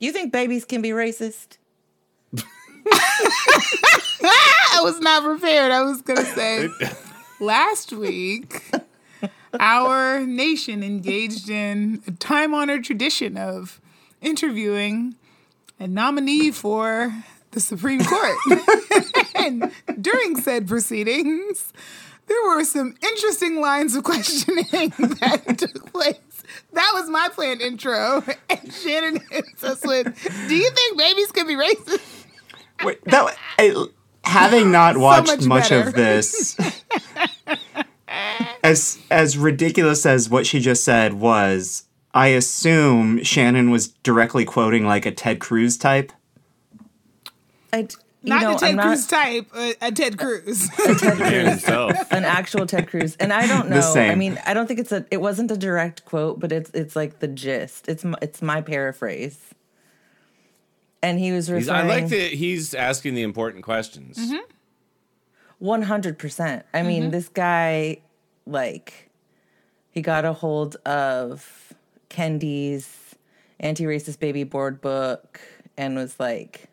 You think babies can be racist? I was not prepared. I was gonna say last week our nation engaged in a time honored tradition of interviewing a nominee for the Supreme Court. and during said proceedings, there were some interesting lines of questioning that took place. That was my planned intro. And Shannon hits us with, Do you think babies can be racist? Wait, that I, having not watched much much, of this, as as ridiculous as what she just said was, I assume Shannon was directly quoting like a Ted Cruz type. I, you Not know, the Ted I'm not Cruz type, uh, a Ted Cruz. Man himself. an actual Ted Cruz, and I don't know. I mean, I don't think it's a. It wasn't a direct quote, but it's it's like the gist. It's my, it's my paraphrase. And he was He's, I like that he's asking the important questions. One hundred percent. I mean, this guy, like, he got a hold of Kendi's anti-racist baby board book and was like,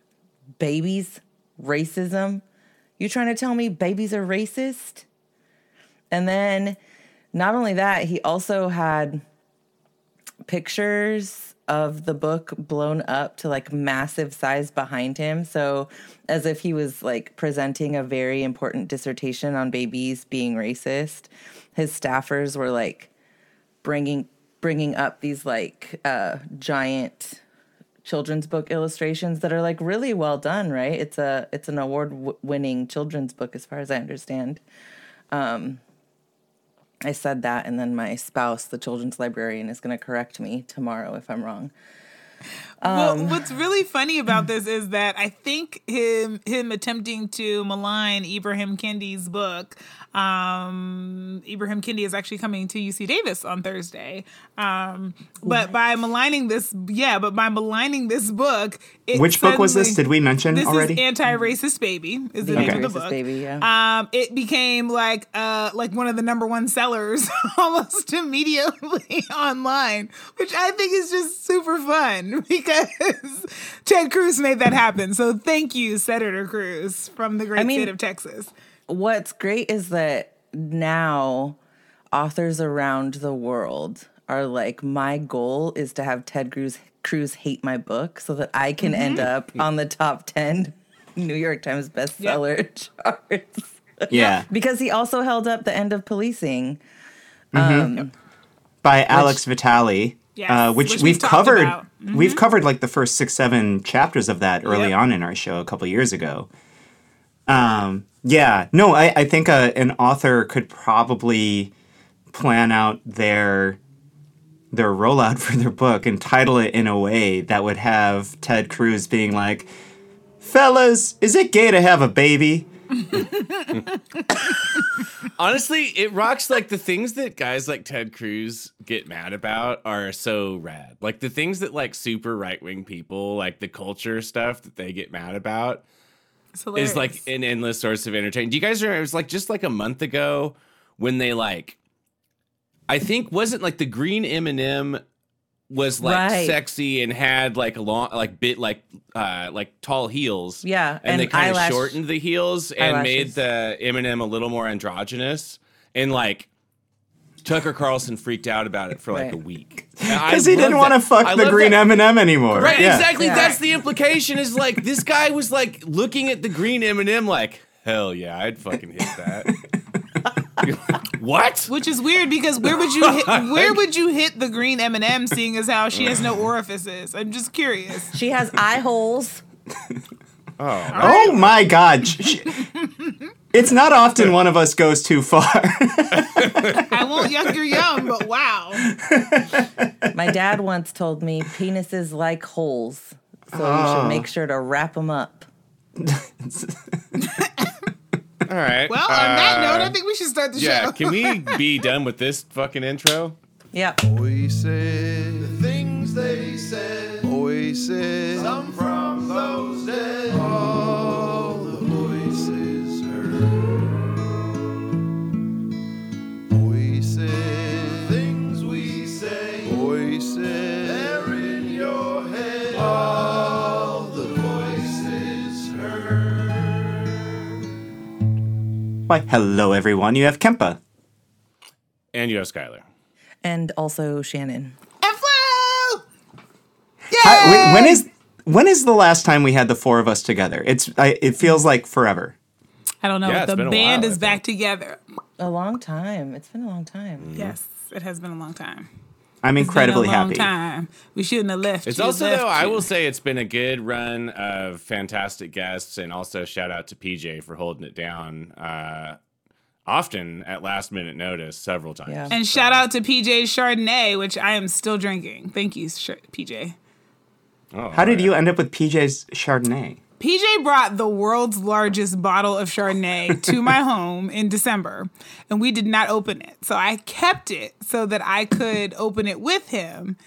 "Babies, racism. You trying to tell me babies are racist?" And then, not only that, he also had pictures of the book blown up to like massive size behind him so as if he was like presenting a very important dissertation on babies being racist his staffers were like bringing bringing up these like uh giant children's book illustrations that are like really well done right it's a it's an award w- winning children's book as far as i understand Um, I said that, and then my spouse, the children's librarian, is going to correct me tomorrow if I'm wrong. Well, what's really funny about this is that I think him him attempting to malign Ibrahim Kendi's book. Um, Ibrahim Kendi is actually coming to UC Davis on Thursday. Um, but by maligning this, yeah, but by maligning this book, Which book was this? Did we mention This already? is anti-racist baby. Is the, The name of the book? Baby, yeah. Um, it became like uh like one of the number one sellers almost immediately online, which I think is just super fun because Ted Cruz made that happen. So thank you, Senator Cruz from the great I mean- state of Texas. What's great is that now authors around the world are like, my goal is to have Ted Cruz, Cruz hate my book so that I can mm-hmm. end up on the top 10 New York Times bestseller charts. yeah, Because he also held up the end of policing. Mm-hmm. Um, by Alex Vitale. Yes, uh, which, which we've we've covered. about. We've covered like the first six, seven chapters of that early Yep. on in our show a couple years ago. Um, yeah, no, I, I think uh an author could probably plan out their their rollout for their book and title it in a way that would have Ted Cruz being like, "Fellas, is it gay to have a baby?" Honestly, it rocks. Like the things that guys like Ted Cruz get mad about are so rad. Like the things that like super right wing people, like the culture stuff that they get mad about, is like an endless source of entertainment. Do you guys remember? It was like just like a month ago when they like, I think wasn't like the green M and M was like Right. sexy and had like a long like bit like uh like tall heels. Yeah, and, and they kind of shortened the heels and made the M and M a little more androgynous and like. Tucker Carlson freaked out about it for like Right. a week Because he didn't want to fuck the green m anymore. Right, Yeah. exactly. Yeah. That's the implication. Is like this guy was like looking at the green M and M, like hell yeah, I'd fucking hit that. You're like, what? which is weird because where would you hit, where would you hit the green M and m seeing as how she has no orifices? I'm just curious. She has eye holes. Oh my God! Sh- sh- It's not often one of us goes too far. I won't yuck your yum, but wow. My dad once told me penises like holes, so you Ah. should make sure to wrap them up. All right. Well, on that uh, note, I think we should start the yeah. show. Yeah, can we be done with this fucking intro? Yep. Voices, the things they said. Voices, some from those dead. All Why, hello everyone. You have Kempa. And you have Skylar. And also Shannon. And Flo! How- wait, when is when is the last time we had the four of us together? It's I, it feels like forever. I don't know. Yeah, the band while, is back together. A long time. It's been a long time. Mm-hmm. Yes, it has been a long time. I'm It's incredibly been a long happy. time. We shouldn't have left. It's you, also left though I will say it's been a good run of fantastic guests, and also shout out to PJ for holding it down. Uh, often at last minute notice, several times. Yeah. And shout out to PJ Chardonnay, which I am still drinking. Thank you, PJ. Oh, How did yeah. you end up with PJ's Chardonnay? PJ brought the world's largest bottle of Chardonnay to my home in December, and we did not open it. So I kept it so that I could open it with him.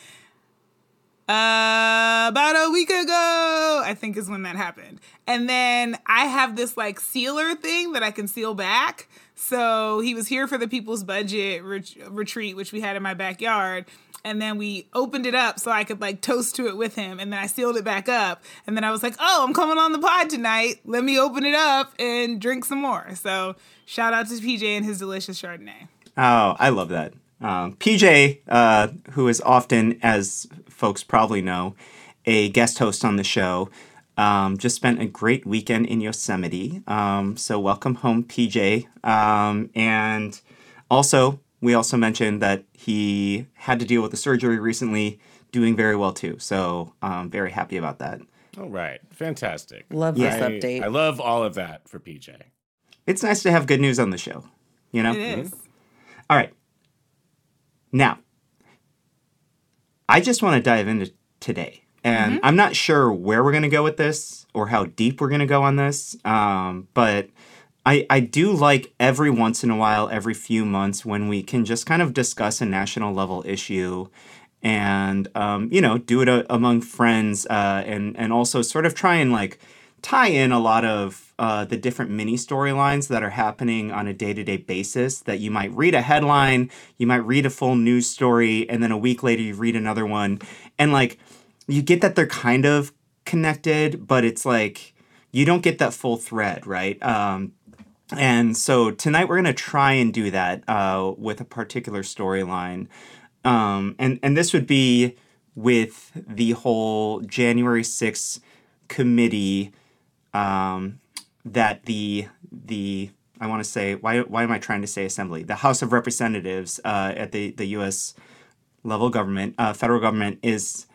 Uh, about a week ago, I think is when that happened. And then I have this like sealer thing that I can seal back. So he was here for the People's Budget ret- retreat, which we had in my backyard. And then we opened it up so I could like toast to it with him. And then I sealed it back up. And then I was like, oh, I'm coming on the pod tonight. Let me open it up and drink some more. So shout out to PJ and his delicious Chardonnay. Oh, I love that. Um, PJ, uh, who is often, as folks probably know, a guest host on the show, um, just spent a great weekend in Yosemite. Um, so welcome home, PJ. Um, and also, we also mentioned that he had to deal with the surgery recently, doing very well too. So um, very happy about that. All right, fantastic. Love Yeah. this update. I love all of that for PJ. It's nice to have good news on the show, you know? It is. All right. Now, I just want to dive into today. And I'm not sure where we're going to go with this or how deep we're going to go on this. Um, but I, I do like every once in a while, every few months, when we can just kind of discuss a national level issue and, um, you know, do it a, among friends uh, and, and also sort of try and like tie in a lot of uh, the different mini storylines that are happening on a day to day basis. That you might read a headline, you might read a full news story, and then a week later you read another one. And like, you get that they're kind of connected, but it's like you don't get that full thread, right? Um, and so tonight we're gonna try and do that uh, with a particular storyline, um, and and this would be with the whole January sixth committee um, that the the I want to say why why am I trying to say assembly the House of Representatives uh, at the the U.S. level government uh, federal government is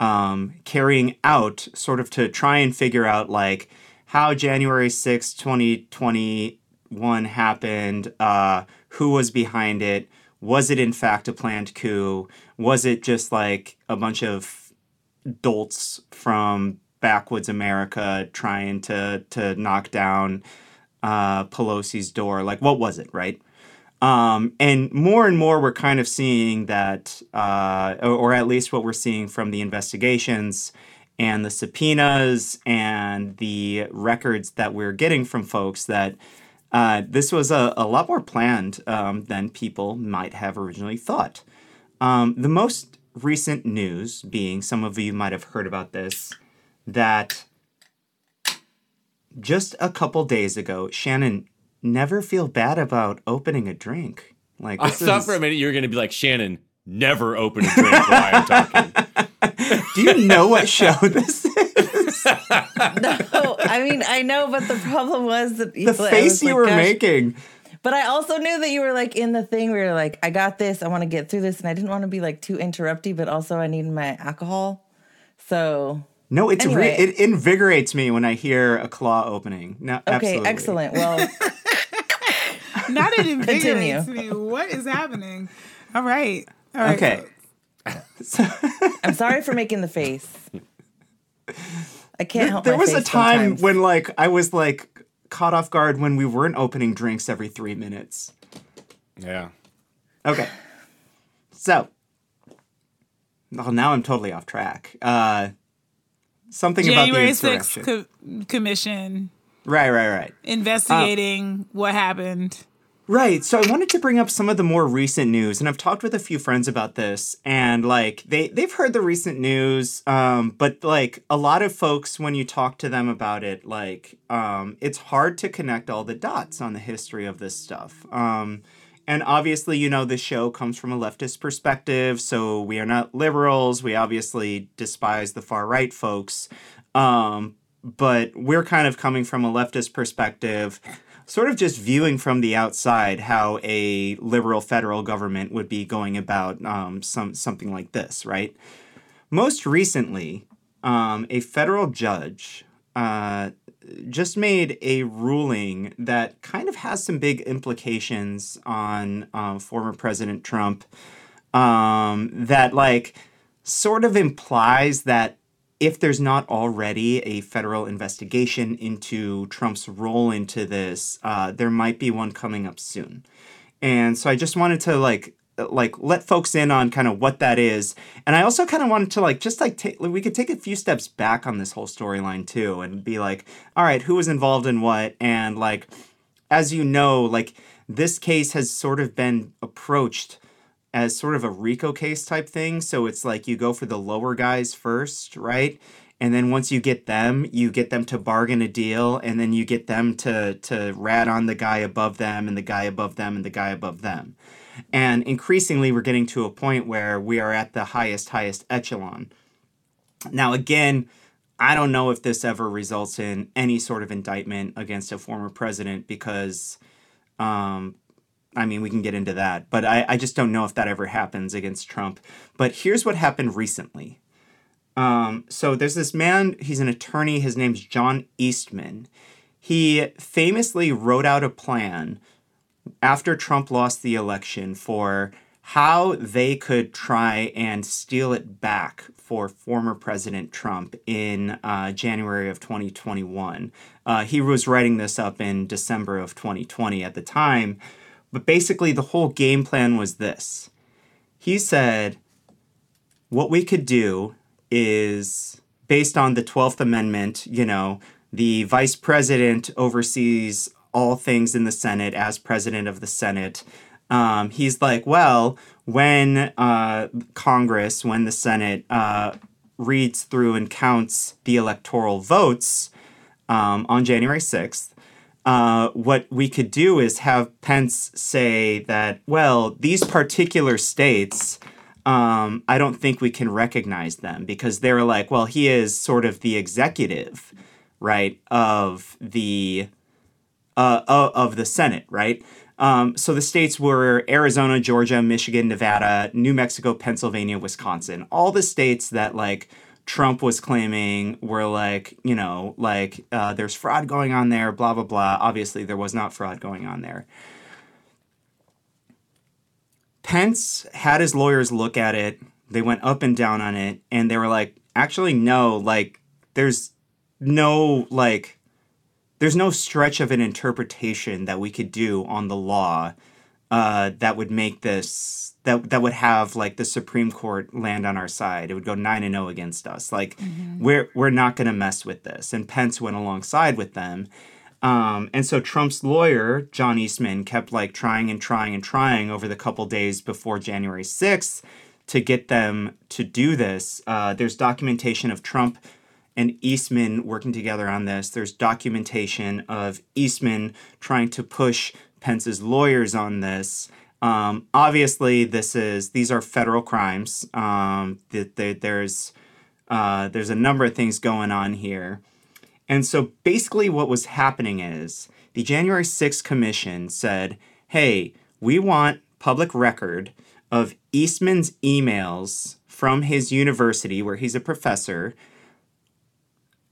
um, carrying out sort of to try and figure out like how January sixth, 2021 happened, uh, who was behind it, was it in fact a planned coup, was it just like a bunch of dolts from backwoods America trying to to knock down uh, Pelosi's door, like what was it, right? Um, and more and more, we're kind of seeing that, uh, or, or at least what we're seeing from the investigations and the subpoenas and the records that we're getting from folks that uh, this was a, a lot more planned um, than people might have originally thought. Um, the most recent news being, some of you might have heard about this, that just a couple days ago, Shannon, never feel bad about opening a drink. Like I thought is- for a minute you were going to be like Shannon. Never open a drink while I'm talking. Do you know what show this is? no, I mean I know, but the problem was that The face you were making. But I also knew that you were like in the thing where you're like, I got this, I want to get through this, and I didn't want to be like too interrupty, but also I need my alcohol. So No, it's Anyway. re- it invigorates me when I hear a claw opening. No, okay, absolutely. excellent. Well, Not it invigorates Continue. me. What is happening? All right. All right. Okay. I'm sorry for making the face. I can't help. there my was a time sometimes. when like I was like caught off guard when we weren't opening drinks every three minutes. Yeah. Okay. So, well, now I'm totally off track. Uh, something about the January 6th insurrection. co- commission right, right, right. investigating what happened. Right. So I wanted to bring up some of the more recent news, and I've talked with a few friends about this, and like they they've heard the recent news, um, but like a lot of folks, when you talk to them about it, like um, it's hard to connect all the dots on the history of this stuff. Um, and obviously, you know, the show comes from a leftist perspective, so we are not liberals. We obviously despise the far right folks, um, but we're kind of coming from a leftist perspective sort of just viewing from the outside how a liberal federal government would be going about um, some something like this, right? Most recently, um, a federal judge uh, just made a ruling that kind of has some big implications on um, former President Trump. Um, that like sort of implies that if there's not already a federal investigation into Trump's role into this, uh, there might be one coming up soon. And so I just wanted to like like let folks in on kind of what that is and i also kind of wanted to like just like take we could take a few steps back on this whole storyline too and be like all right who was involved in what and like as you know like this case has sort of been approached as sort of a RICO case type thing. So it's like you go for the lower guys first, right? And then once you get them, you get them to bargain a deal, and then you get them to to rat on the guy above them, and the guy above them, and the guy above them. And increasingly, we're getting to a point where we are at the highest, highest echelon. Now, again, I don't know if this ever results in any sort of indictment against a former president because um, I mean, we can get into that, but I, I just don't know if that ever happens against Trump. But here's what happened recently. Um, so there's this man, he's an attorney, his name's John Eastman. He famously wrote out a plan after Trump lost the election for how they could try and steal it back for former President Trump in uh, January of 2021. Uh, he was writing this up in December of 2020 at the time. But basically, the whole game plan was this. He said, what we could do is based on the 12th Amendment, you know, the vice president oversees all things in the Senate as president of the Senate. Um, he's like, well, when uh, Congress, when the Senate uh, reads through and counts the electoral votes um, on January 6th, uh, what we could do is have Pence say that, well, these particular states, um, I don't think we can recognize them because they're like, well, he is sort of the executive, right, of the uh, of the Senate, right? Um, so the states were Arizona, Georgia, Michigan, Nevada, New Mexico, Pennsylvania, Wisconsin, all the states that like Trump was claiming were like, you know, like uh, there's fraud going on there, blah, blah, blah. Obviously, there was not fraud going on there. Pence had his lawyers look at it. They went up and down on it, and they were like, actually, no, like, there's no, like, there's no stretch of an interpretation that we could do on the law uh, that would make this that that would have like the Supreme Court land on our side. It would go nine and zero oh against us. Like mm-hmm. we're we're not going to mess with this. And Pence went alongside with them. Um, and so Trump's lawyer John Eastman kept like trying and trying and trying over the couple days before January sixth to get them to do this. Uh, there's documentation of Trump and Eastman working together on this. There's documentation of Eastman trying to push Pence's lawyers on this. Um, obviously, this is these are federal crimes. Um, that there's uh, there's a number of things going on here, and so basically, what was happening is the January 6th Commission said, "Hey, we want public record of Eastman's emails from his university, where he's a professor,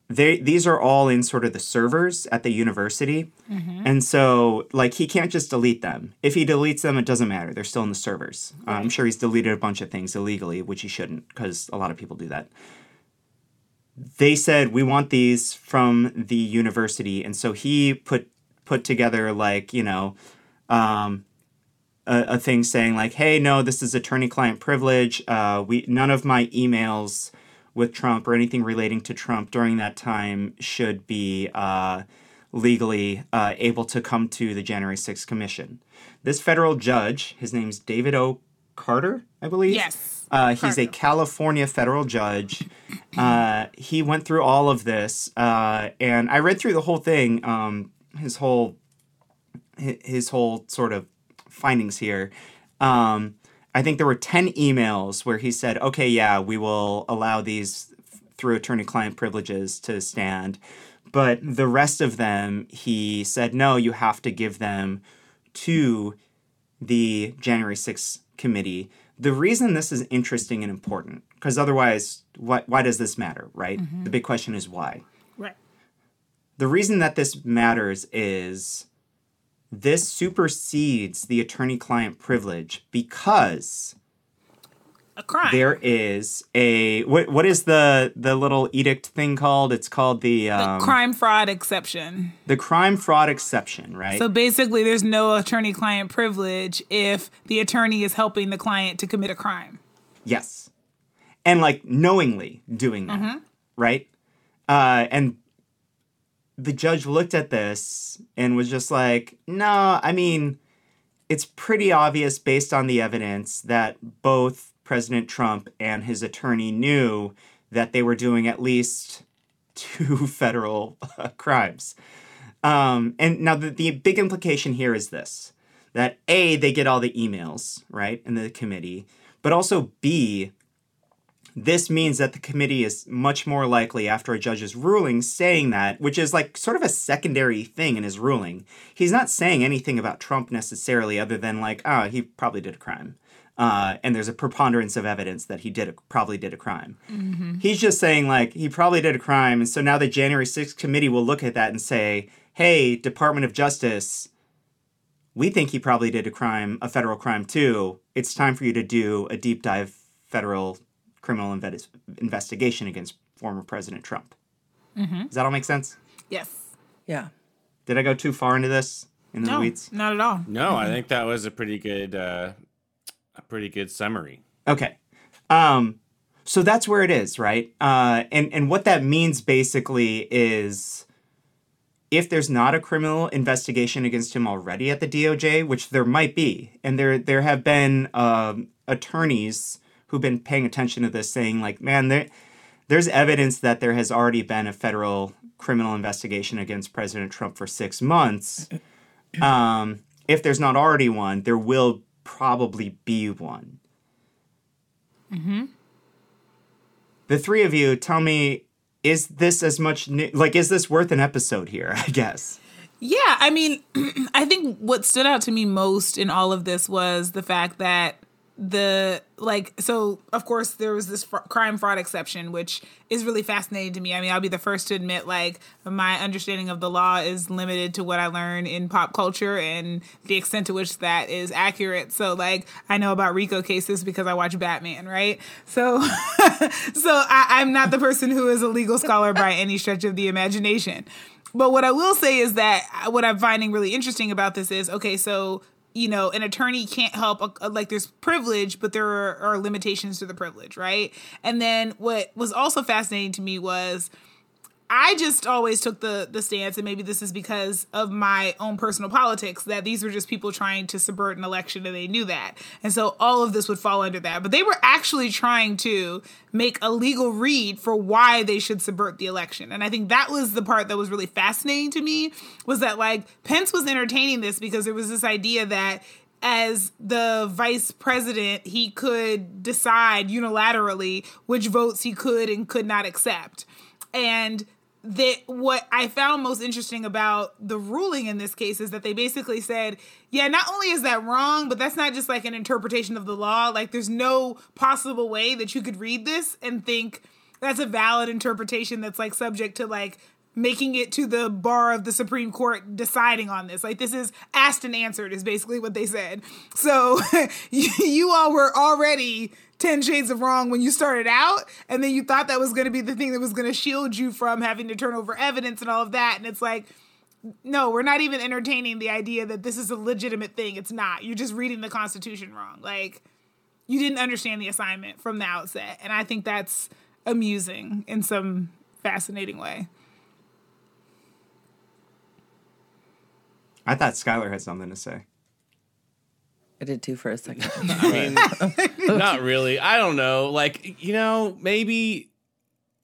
they these are all in sort of the servers at the university. Mm-hmm. and so like he can't just delete them. If he deletes them it doesn't matter. They're still in the servers. Right. uh, i'm sure he's deleted a bunch of things illegally which he shouldn't because a lot of people do that. They said we want these from the university. And so he put put together like you know um, a, a thing saying like hey no this is attorney client privilege. Uh, we none of my emails with Trump or anything relating to Trump during that time should be uh, legally uh, able to come to the January 6th commission. This federal judge, his name's David O. Carter, I believe. Yes, Uh, he's a California federal judge. Uh, he went through all of this, uh, and I read through the whole thing. Um, his whole his whole sort of findings here. Um, I think there were 10 emails where he said, okay, yeah, we will allow these through attorney client privileges to stand. But the rest of them, he said, no, you have to give them to the January 6th committee. The reason this is interesting and important, because otherwise, why, why does this matter, right? Mm-hmm. The big question is why. right. The reason that this matters is this supersedes the attorney client privilege because A crime. there is a what what is the the little edict thing called? It's called the the um, crime fraud exception. the crime fraud exception, right? So basically, there's no attorney-client privilege if the attorney is helping the client to commit a crime. Yes. And like knowingly doing that. Right? Uh, and the judge looked at this and was just like, no, I mean, it's pretty obvious based on the evidence that both President Trump and his attorney knew that they were doing at least two federal uh, crimes. Um, and now the, the big implication here is this that A, they get all the emails, right, in the committee, but also B, this means that the committee is much more likely after a judge's ruling saying that, which is like sort of a secondary thing in his ruling. He's not saying anything about Trump necessarily other than like, oh, he probably did a crime. Uh, and there's a preponderance of evidence that he did a, probably did a crime. He's just saying like he probably did a crime, and so now the January 6th committee will look at that and say, "Hey, Department of Justice, we think he probably did a crime, a federal crime too. It's time for you to do a deep dive federal criminal inve- investigation against former President Trump." Does that all make sense? Yes. Yeah. Did I go too far into this? Into the No, weeds? not at all. No, I think that was a pretty good, uh, a pretty good summary. Okay. Um, so that's where it is, right? Uh, and and what that means basically is, if there's not a criminal investigation against him already at the DOJ, which there might be, and there there have been um, attorneys who've been paying attention to this, saying like, man, there there's evidence that there has already been a federal criminal investigation against President Trump for six months. Um, if there's not already one, there will probably be one. The three of you, tell me, is this as much new? Like, is this worth an episode here? I guess. Yeah, I mean, I think what stood out to me most in all of this was the fact that the like so of course there was this fr- crime fraud exception which is really fascinating to me. I mean i'll be the first to admit like my understanding of the law is limited to what i learn in pop culture and the extent to which that is accurate. So like i know about rico cases because i watch batman right? So so I, i'm not the person who is a legal scholar by any stretch of the imagination. But what I will say is that uh, what I'm finding really interesting about this is okay, so you know, an attorney can't help uh, like there's privilege, but there are, are limitations to the privilege, right? And then what was also fascinating to me was I just always took the the stance, and maybe this is because of my own personal politics, that these were just people trying to subvert an election, and they knew that, and so all of this would fall under that. But they were actually trying to make a legal read for why they should subvert the election, and I think that was the part that was really fascinating to me was that like Pence was entertaining this because there was this idea that as the vice president, he could decide unilaterally which votes he could and could not accept. And that what I found most interesting about the ruling in this case is that they basically said, yeah, not only is that wrong, but that's not just like an interpretation of the law. Like there's no possible way that you could read this and think that's a valid interpretation that's like subject to like making it to the bar of the Supreme Court deciding on this. Like this is asked and answered is basically what they said. So you, all were already 10 shades of wrong when you started out and then you thought that was going to be the thing that was going to shield you from having to turn over evidence and all of that and it's like no, we're not even entertaining the idea that this is a legitimate thing. It's not. You're just reading the Constitution wrong. Like you didn't understand the assignment from the outset. And I think that's amusing in some fascinating way. I thought Skylar had something to say. I did too for a second. I mean, not really. I don't know. Like, you know, maybe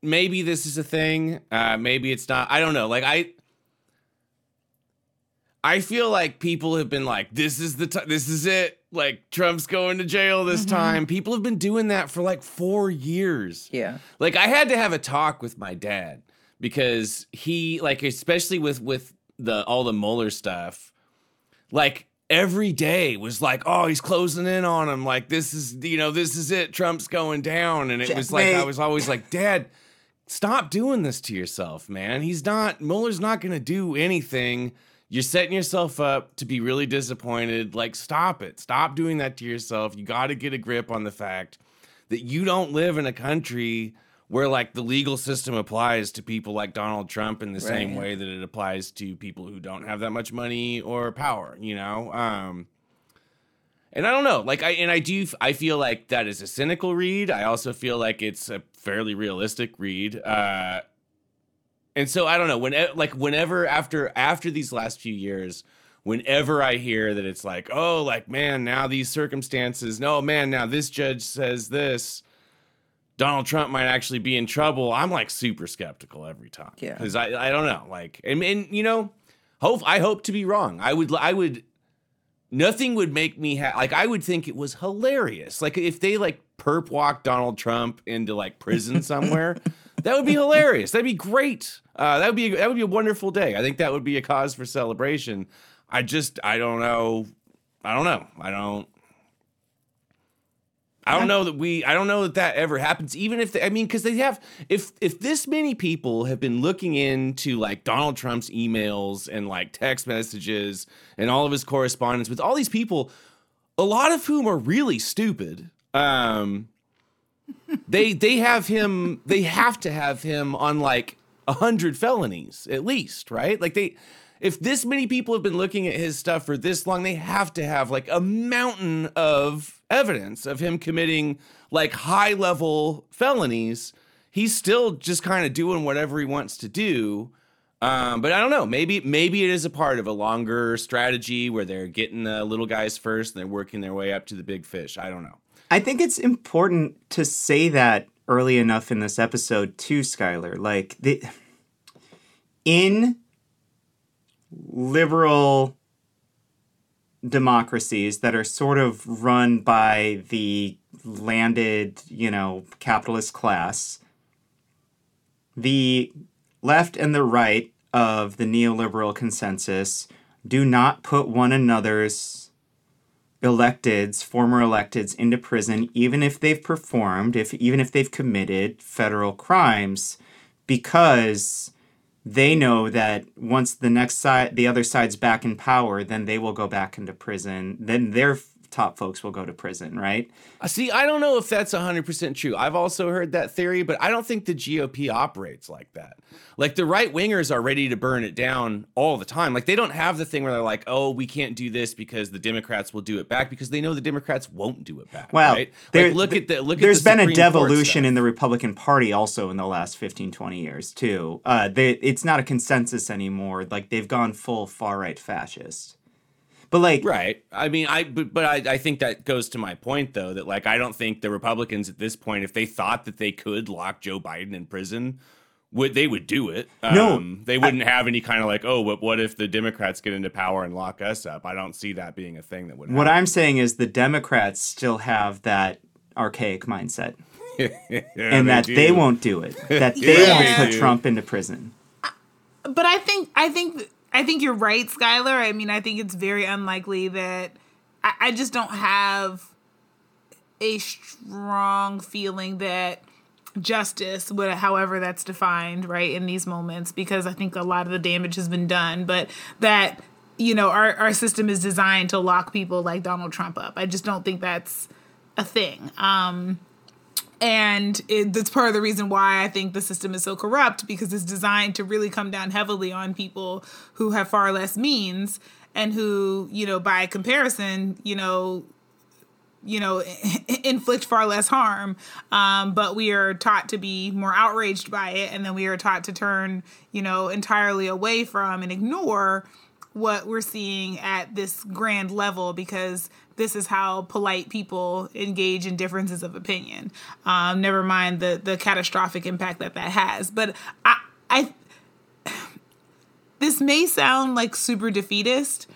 maybe this is a thing. Uh maybe it's not. I don't know. Like I I feel like people have been like this is the t- this is it. Like Trump's going to jail this time. People have been doing that for like 4 years. yeah. Like I had to have a talk with my dad because he like especially with with the all the Mueller stuff, like every day was like, oh, he's closing in on him. Like this is you know this is it. Trump's going down, and it was like I was always like, Dad, stop doing this to yourself, man. He's not Mueller's not going to do anything. You're setting yourself up to be really disappointed. Like, stop it. Stop doing that to yourself. You got to get a grip on the fact that you don't live in a country where like the legal system applies to people like Donald Trump in the same way that it applies to people who don't have that much money or power, you know? Um and I don't know, like I and I do I feel like that is a cynical read. I also feel like it's a fairly realistic read. Uh and so I don't know, when like whenever after after these last few years whenever I hear that it's like, oh, like, man, now these circumstances, no, man, now this judge says this, Donald Trump might actually be in trouble. I'm like super skeptical every time. Yeah. Because I, I don't know. Like, and, and you know, hope I hope to be wrong. I would, I would, nothing would make me ha- like, I would think it was hilarious. Like, if they like perp walk Donald Trump into like prison somewhere, that would be hilarious. That'd be great. Uh, that would be, that would be a wonderful day. I think that would be a cause for celebration. I just, I don't know. I don't know. I don't. I don't know that we. I don't know that that ever happens. Even if they, I mean, because they have. If if this many people have been looking into like Donald Trump's emails and like text messages and all of his correspondence with all these people, a lot of whom are really stupid. Um, they they have him. They have to have him on like a hundred felonies at least, right? Like they. If this many people have been looking at his stuff for this long, they have to have like a mountain of evidence of him committing like high level felonies. He's still just kind of doing whatever he wants to do. Um, but I don't know. Maybe maybe it is a part of a longer strategy where they're getting the little guys first and they're working their way up to the big fish. I don't know. I think it's important to say that early enough in this episode too, Skylar. Like the in liberal democracies that are sort of run by the landed, you know, capitalist class, the left and the right of the neoliberal consensus do not put one another's electeds, former electeds, into prison, even if they've performed, if even if they've committed federal crimes, because they know that once the next side, the other side's back in power, then they will go back into prison. Then their f- top folks will go to prison, right? Uh, See, I don't know if that's 100% true. I've also heard that theory, but I don't think the GOP operates like that. Like the right wingers are ready to burn it down all the time. Like they don't have the thing where they're like, oh, we can't do this because the Democrats will do it back because they know the Democrats won't do it back. Well, right? there- like, look at the look There's at the been a Supreme Court devolution in the Republican Party also in the last 15, 20 years, too. Uh, they, it's not a consensus anymore. Like, they've gone full far right fascist. But, like, Right. I mean, I but, but I, I think that goes to my point though that like I don't think the Republicans at this point, if they thought that they could lock Joe Biden in prison, would they would do it. No, um, they wouldn't have any kind of like, oh, but what if the Democrats get into power and lock us up? I don't see that being a thing that would. what happen. I'm saying is the Democrats still have that archaic mindset Yeah, and that do. they won't do it, that they Yeah. won't they put do. Trump into prison. but I think I think I think you're right, Skylar. I mean, I think it's very unlikely that I, I just don't have a strong feeling that justice, however that's defined, right, in these moments, because I think a lot of the damage has been done, but that you know our our system is designed to lock people like Donald Trump up. I just don't think that's a thing. Um, and it, that's part of the reason why I think the system is so corrupt because it's designed to really come down heavily on people who have far less means and who, you know, by comparison, you know, you know, inflict far less harm. Um, but we are taught to be more outraged by it, and then we are taught to turn, you know, entirely away from and ignore what we're seeing at this grand level because this is how polite people engage in differences of opinion. Um, never mind the the catastrophic impact that that has. But I, I, this may sound like super defeatist,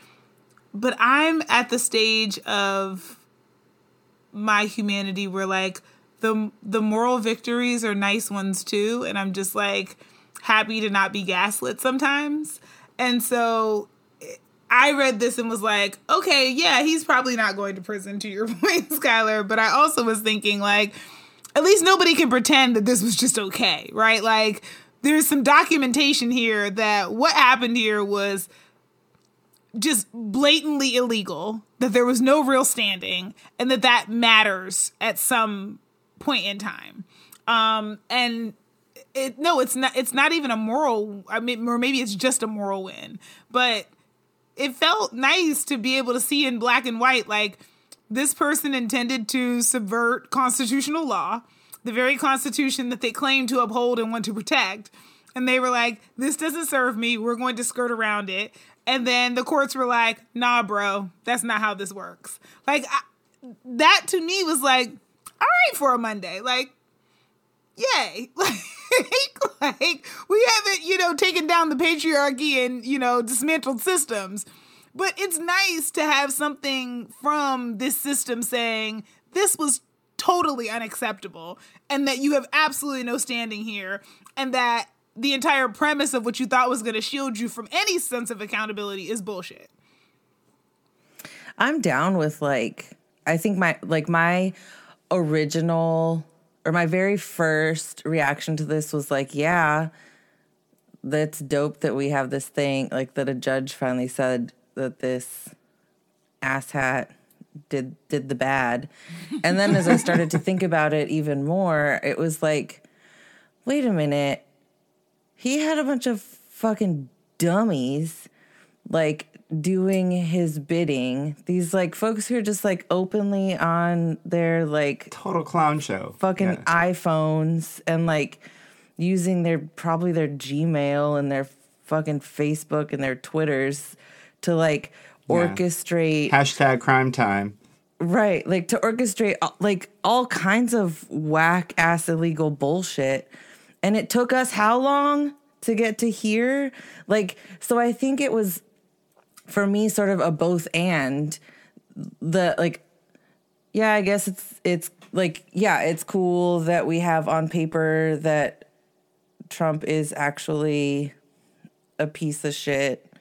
but I'm at the stage of my humanity where like the the moral victories are nice ones too, and I'm just like happy to not be gaslit sometimes. And so I read this and was like, okay, yeah, he's probably not going to prison to your point, Skylar. But I also was thinking, like, at least nobody can pretend that this was just okay, right? Like, there's some documentation here that what happened here was just blatantly illegal, that there was no real standing, and that that matters at some point in time. Um, and it no, it's not. It's not even a moral. I mean, or maybe it's just a moral win, but it felt nice to be able to see in black and white like this person intended to subvert constitutional law, the very constitution that they claim to uphold and want to protect. And they were like, this doesn't serve me. We're going to skirt around it. And then the courts were like, nah, bro, that's not how this works. Like, I, that to me was like, all right for a Monday. Like, yay. Like, like we haven't, you know, taken down the patriarchy and, you know, dismantled systems. But it's nice to have something from this system saying this was totally unacceptable and that you have absolutely no standing here and that the entire premise of what you thought was going to shield you from any sense of accountability is bullshit. I'm down with like I think my like my original or my very first reaction to this was like, yeah, that's dope that we have this thing, like that a judge finally said that this asshat did did the bad. And then as I started to think about it even more, it was like, wait a minute. He had a bunch of fucking dummies like doing his bidding. These like folks who are just like openly on their like Total clown show. fucking Yeah. iPhones and like using their probably their Gmail and their fucking Facebook and their Twitters to like orchestrate Hashtag crime time. right like to orchestrate like all kinds of whack ass illegal bullshit and it took us how long to get to here like so i think it was for me sort of a both and the like yeah i guess it's it's like yeah it's cool that we have on paper that trump is actually a piece of shit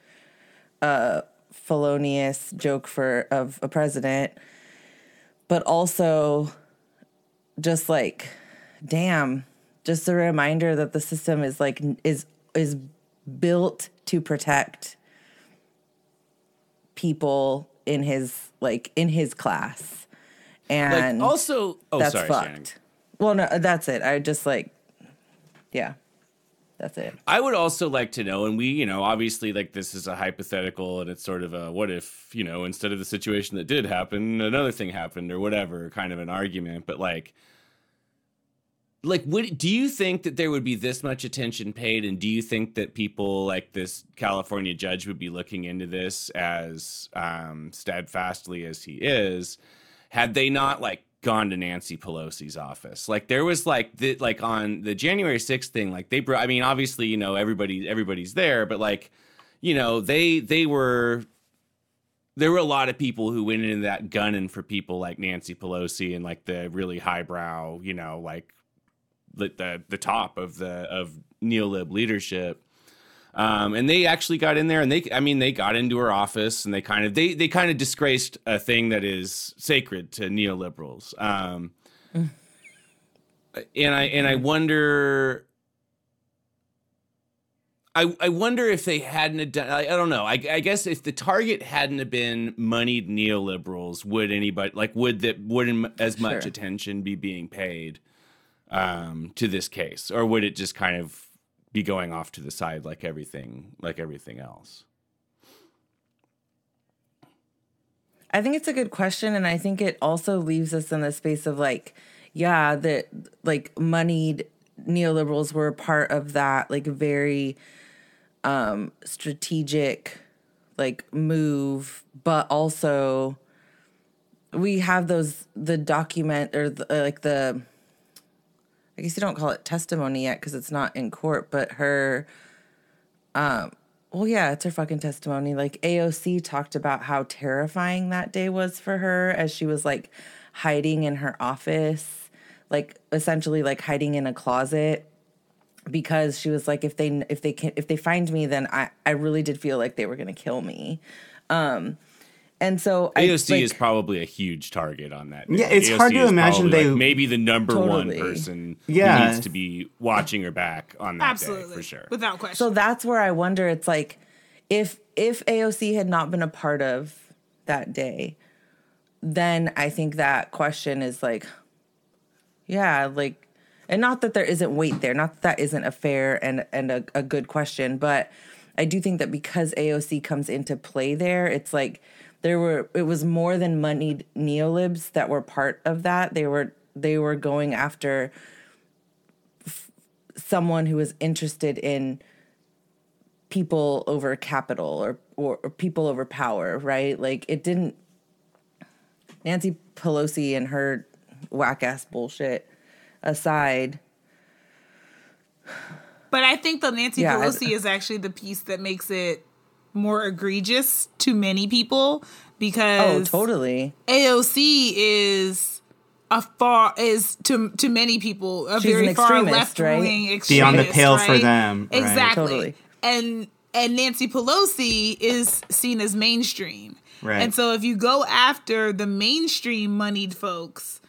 uh felonious joke for of a president but also just like damn just a reminder that the system is like is is built to protect people in his like in his class and like also, oh that's sorry, fucked Shannon. well no that's it i just like yeah that's it I would also like to know, and we, you know, obviously, like this is a hypothetical, and it's sort of a what if, you know, instead of the situation that did happen, another thing happened, or whatever, kind of an argument. But like, like, would do you think that there would be this much attention paid, and do you think that people like this California judge would be looking into this as um, steadfastly as he is, had they not like gone to Nancy Pelosi's office. Like there was like the like on the January 6th thing, like they brought I mean, obviously, you know, everybody everybody's there, but like, you know, they they were there were a lot of people who went into that gunning for people like Nancy Pelosi and like the really highbrow, you know, like the the, the top of the of neolib leadership. Um, and they actually got in there and they, I mean, they got into her office and they kind of, they, they kind of disgraced a thing that is sacred to neoliberals. Um, and I, and I wonder, I, I wonder if they hadn't done, I, I don't know. I, I guess if the target hadn't have been moneyed neoliberals, would anybody like, would that, wouldn't as much Sure. attention be being paid, um, to this case? Or would it just kind of, be going off to the side like everything like everything else I think it's a good question, and I think it also leaves us in the space of like, yeah, that like moneyed neoliberals were part of that like very um strategic like move, but also we have those the document or the, like the I guess you don't call it testimony yet because it's not in court, but her um well yeah, it's her fucking testimony. Like AOC talked about how terrifying that day was for her as she was like hiding in her office, like essentially like hiding in a closet because she was like if they if they can if they find me then I I really did feel like they were going to kill me. Um and so AOC I, like, is probably a huge target on that. Yeah, day. it's hard to imagine they- like, maybe the number Totally. one person Yeah. who needs to be watching her back on that Absolutely. day for sure. Without question. So that's where I wonder. It's like if if AOC had not been a part of that day, then I think that question is like, yeah, like, and not that there isn't weight there, not that that isn't a fair and and a, a good question, but I do think that because AOC comes into play there, it's like there were it was more than moneyed neolibs that were part of that. They were they were going after f- someone who was interested in people over capital or, or or people over power, right? Like it didn't Nancy Pelosi and her whack ass bullshit aside. But I think the Nancy Yeah, I- Pelosi is actually the piece that makes it more egregious to many people because Oh, totally. AOC is a far is to to many people a She's very an far extremist, left right? wing extremist. Beyond the pale for them, right. Exactly. Totally. And and Nancy Pelosi is seen as mainstream. Right. And so if you go after the mainstream moneyed folks,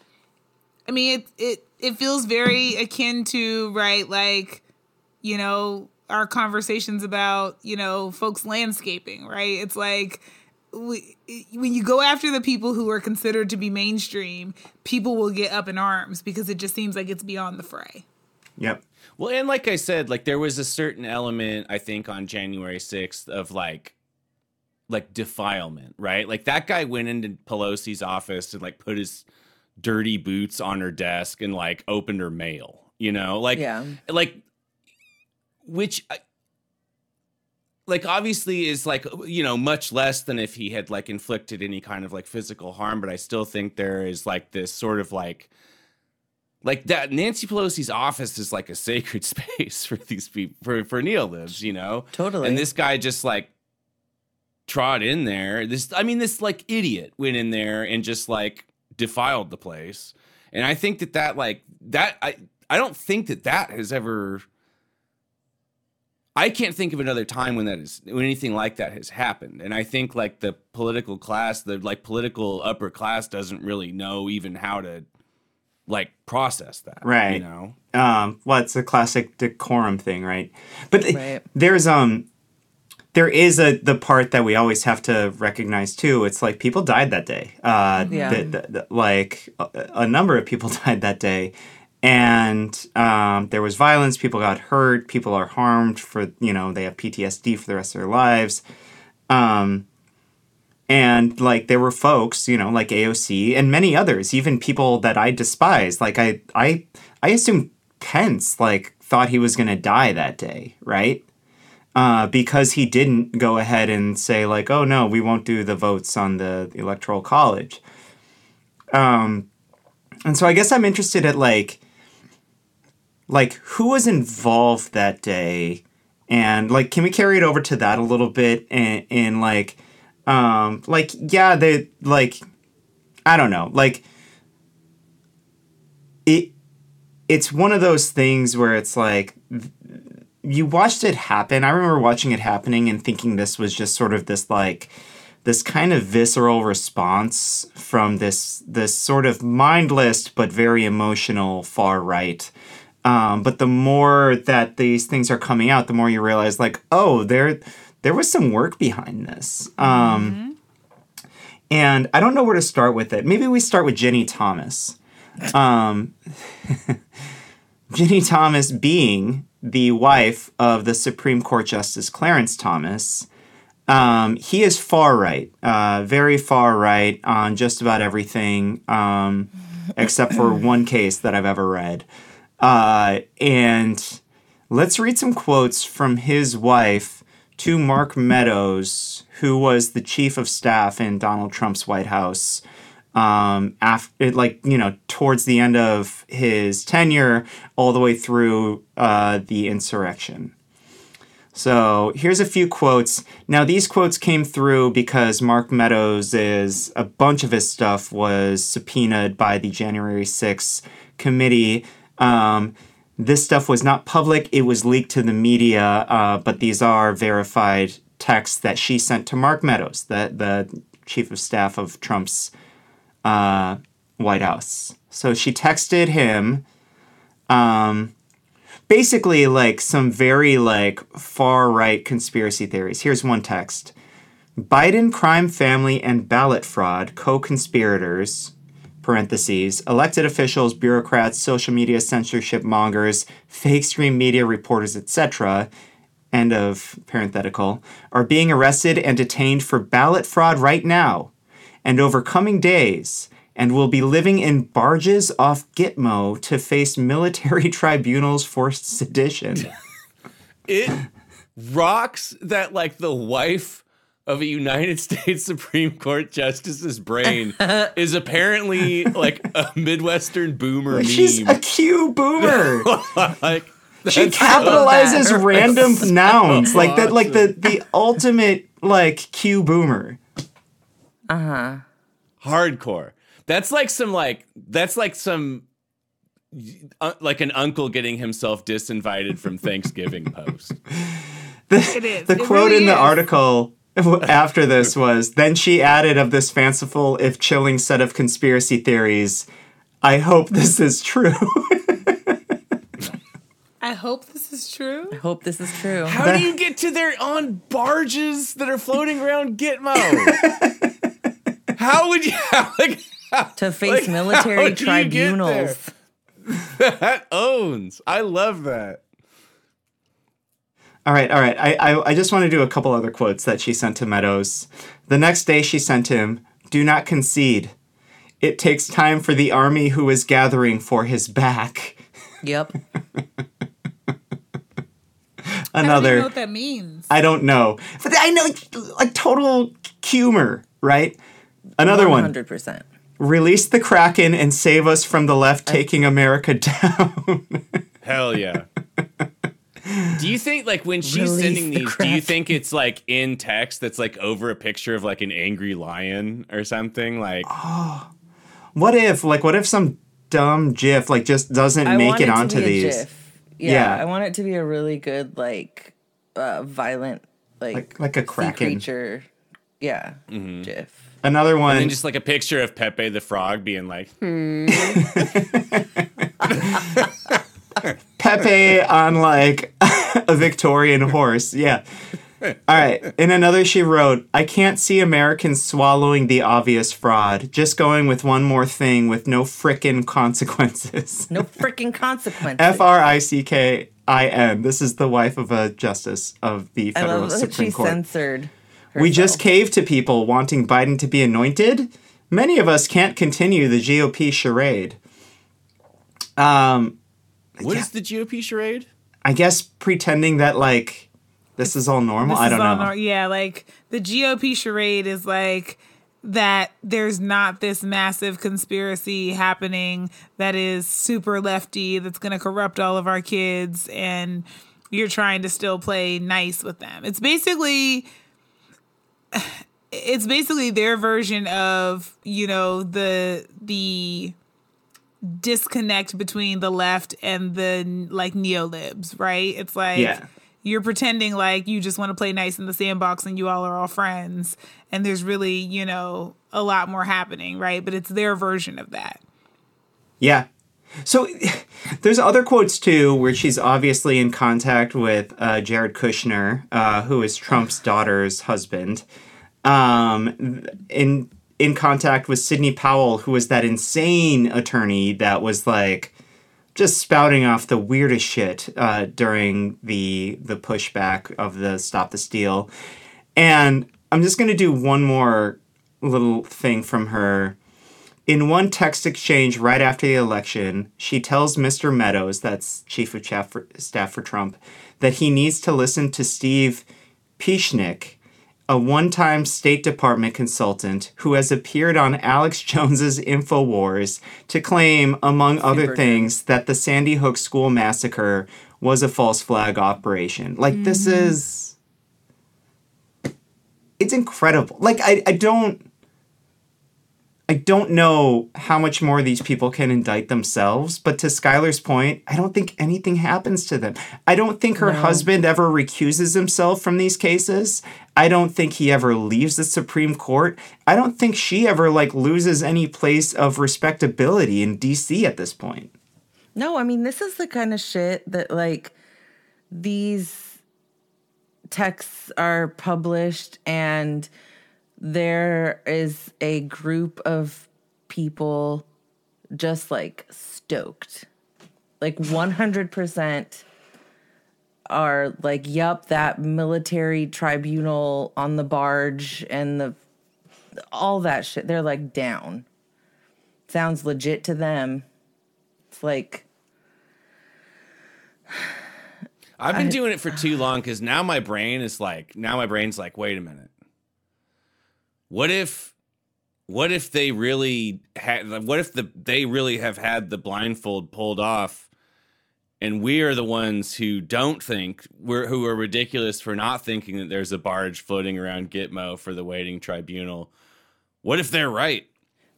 I mean it it it feels very akin to right like you know our conversations about you know folks landscaping right it's like we, when you go after the people who are considered to be mainstream people will get up in arms because it just seems like it's beyond the fray Yep. Well, and like I said, like there was a certain element I think on January 6th of like like defilement, right? Like that guy went into Pelosi's office and like put his dirty boots on her desk and like opened her mail, you know? Like Yeah. like which uh, like obviously is like you know much less than if he had like inflicted any kind of like physical harm but i still think there is like this sort of like like that Nancy Pelosi's office is like a sacred space for these people for for neolibs, you know. Totally. And this guy just like trod in there. This I mean this like idiot went in there and just like defiled the place. And I think that that like that I I don't think that that has ever I can't think of another time when that is when anything like that has happened. And I think like the political class, the like political upper class doesn't really know even how to like process that. Right. You know? um well it's a classic decorum thing right but th- Right. there's um there is a the part that we always have to recognize too it's like people died that day uh Yeah. the- the- the- like a, a number of people died that day and um, there was violence people got hurt people are harmed for you know they have ptsd for the rest of their lives. Um and like there were folks you know like aoc and many others even people that i despise like i i i assume pence like thought he was going to die that day right? Uh, because he didn't go ahead and say like oh no we won't do the votes on the electoral college. Um and so i guess i'm interested at like like who was involved that day? And like can we carry it over to that a little bit? And, and like um like yeah they like i don't know. Like it it's one of those things where it's like you watched it happen. I remember watching it happening and thinking this was just sort of this like this kind of visceral response from this this sort of mindless but very emotional far right um, but the more that these things are coming out the more you realize like oh there there was some work behind this. Um, and i don't know where to start with it. Maybe we start with Ginni thomas. Um, Ginni thomas being the wife of the supreme court justice clarence thomas. Um, he is far right, uh, very far right on just about everything, um, except for one case that I've ever read. Uh, and let's read some quotes from his wife to Mark Meadows, who was the chief of staff in Donald Trump's White House. Um, after like you know towards the end of his tenure, all the way through uh, the insurrection. So here's a few quotes. Now these quotes came through because Mark Meadows is a bunch of his stuff was subpoenaed by the January 6th committee. Um, this stuff was not public; it was leaked to the media. Uh, but these are verified texts that she sent to Mark Meadows, the the chief of staff of Trump's uh, White House. So she texted him. Um, basically like some very like far right conspiracy theories. Here's one text. Biden crime family and ballot fraud co-conspirators parentheses elected officials bureaucrats social media censorship mongers fake stream media reporters etc end of parenthetical are being arrested and detained for ballot fraud right now and over coming days and will be living in barges off Gitmo to face military tribunals for sedition. It rocks that like the wife of a United States Supreme Court justice's brain is apparently like a Midwestern boomer meme. She's a Q boomer. like she capitalizes that. random nouns like that, like the the ultimate like Q boomer. Uh-huh. Hardcore. That's like some like that's like some uh, like an uncle getting himself disinvited from Thanksgiving post. It is. The It quote really in the is. article after this was then she added of this fanciful if chilling set of conspiracy theories. I hope this is true. I hope this is true. I hope this is true. How do you get to there on barges that are floating around Gitmo? how would you like how, to face like, how military do you get there? tribunals. that owns? I love that. All right, all right. I, I I just want to do a couple other quotes that she sent to Meadows. The next day she sent him, "Do not concede. It takes time for the army who is gathering for his back." Yep. Another. I don't even Another know what that means. I don't know. But I know like total humor, right? Another one. 100%. Release the Kraken and save us from the left taking America down. Hell yeah. Do you think like when she's Release sending the these, do you think it's like in text that's like over a picture of like an angry lion or something? Like what if like what if some dumb gif like just doesn't I make want it onto be these? GIF. Yeah, Yeah. I want it to be a really good, like, uh, violent, like, Like like a sea kraken. creature. Yeah, GIF. Another one and just like a picture of Pepe the Frog being like, Pepe on like a Victorian horse. Yeah. All right. In another, she wrote, I can't see Americans swallowing the obvious fraud, just going with one more thing with no frickin' consequences. No frickin' consequences. F R I C K I N. This is the wife of a justice of the I federal love Supreme she Court. censored. We just herself. caved to people wanting Biden to be anointed. Many of us can't continue the GOP charade. Um, "What is the GOP charade?" I guess pretending that like this is all normal. This I don't all know. nor- yeah, like the GOP charade is like that there's not this massive conspiracy happening that is super lefty that's going to corrupt all of our kids and you're trying to still play nice with them. It's basically it's basically their version of, you know, the the disconnect between the left and the like neolibs, right? It's like Yeah. you're pretending like you just want to play nice in the sandbox and you all are all friends and there's really, you know, a lot more happening, right? But it's their version of that. Yeah. So there's other quotes too where she's obviously in contact with uh, Jared Kushner, uh, who is Trump's daughter's husband. Um, in in contact with Sidney Powell, who was that insane attorney that was like just spouting off the weirdest shit uh, during the the pushback of the Stop the Steal. And I'm just gonna do one more little thing from her. In one text exchange right after the election, she tells Mr. Meadows, that's chief of staff for, staff for Trump, that he needs to listen to Steve Pieczenik, a one-time State Department consultant who has appeared on Alex Jones's InfoWars to claim, among other Super things, that the Sandy Hook school massacre was a false flag operation. Like this mm. is it's incredible. Like I, I don't I don't know how much more these people can indict themselves, but to Skylar's point, I don't think anything happens to them. I don't think her No. husband ever recuses himself from these cases. I don't think he ever leaves the Supreme Court. I don't think she ever like loses any place of respectability in DC at this point. No, I mean, this is the kind of shit that, like, these texts are published, and there is a group of people just like stoked. Like, 100% are like, yup, that military tribunal on the barge and the all that shit. They're like down. Sounds legit to them. It's like, I've been doing it for too long because now my brain is like, now my brain's like, wait a minute. What if, what if they really had, what if the they really have had the blindfold pulled off, and we are the ones who don't think we're who are ridiculous for not thinking that there's a barge floating around Gitmo for the waiting tribunal. What if they're right?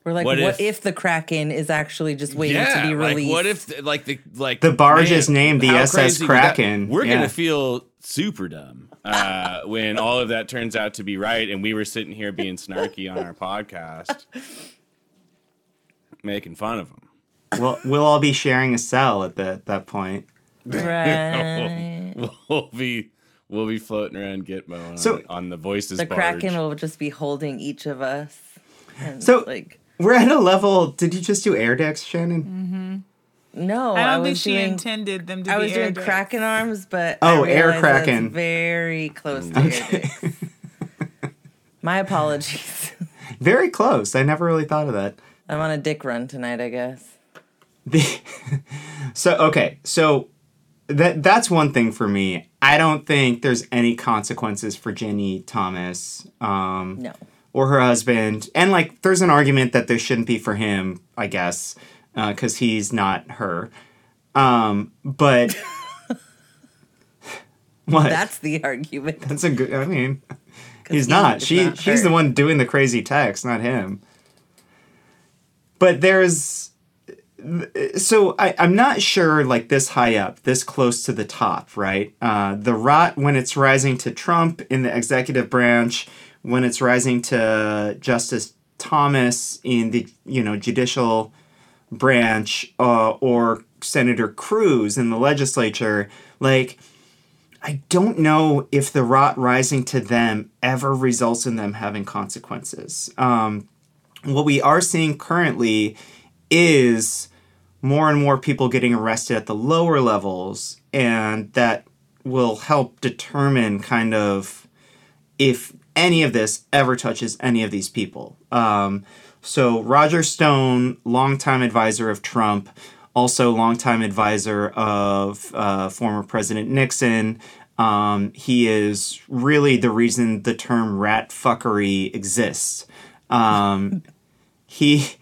We're like, What what, if- if, the Kraken is actually just waiting to be like released? what if like the like The barge is named the SS crazy that- Kraken, We're yeah. gonna feel super dumb uh, when all of that turns out to be right, and we were sitting here being snarky on our podcast, making fun of them. We'll we'll all be sharing a cell at the, that point. right. We'll be we'll be floating around Gitmo on, So- on the voices. the barge. Kraken will just be holding each of us. And So- like, We're at a level. Did you just do air decks, Shannon? no, I don't was think she doing, intended them to I be was air doing decks. Kraken arms, but Oh, I air realized that's Kraken. very close to air decks. My apologies. Very close. I never really thought of that. I'm on a dick run tonight, I guess. The so okay, so that that's one thing for me. I don't think there's any consequences for Ginni Thomas um, No. Or her husband, and like there's an argument that there shouldn't be for him, I guess, because he's not her. Um, but what? That's the argument. That's a good. I mean, he's he not. She not she's the one doing the crazy text, not him. But there's so I, I'm not sure like this high up, this close to the top, right? Uh, the rot when it's rising to Trump in the executive branch, when it's rising to Justice Thomas in the you know judicial branch, uh, or Senator Cruz in the legislature, like. I don't know if the rot rising to them ever results in them having consequences. Um, what we are seeing currently is more and more people getting arrested at the lower levels, and that will help determine kind of if any of this ever touches any of these people. Um, so, Roger Stone, longtime advisor of Trump, also longtime advisor of uh, former President Nixon. Um, he is really the reason the term rat fuckery exists. Um, he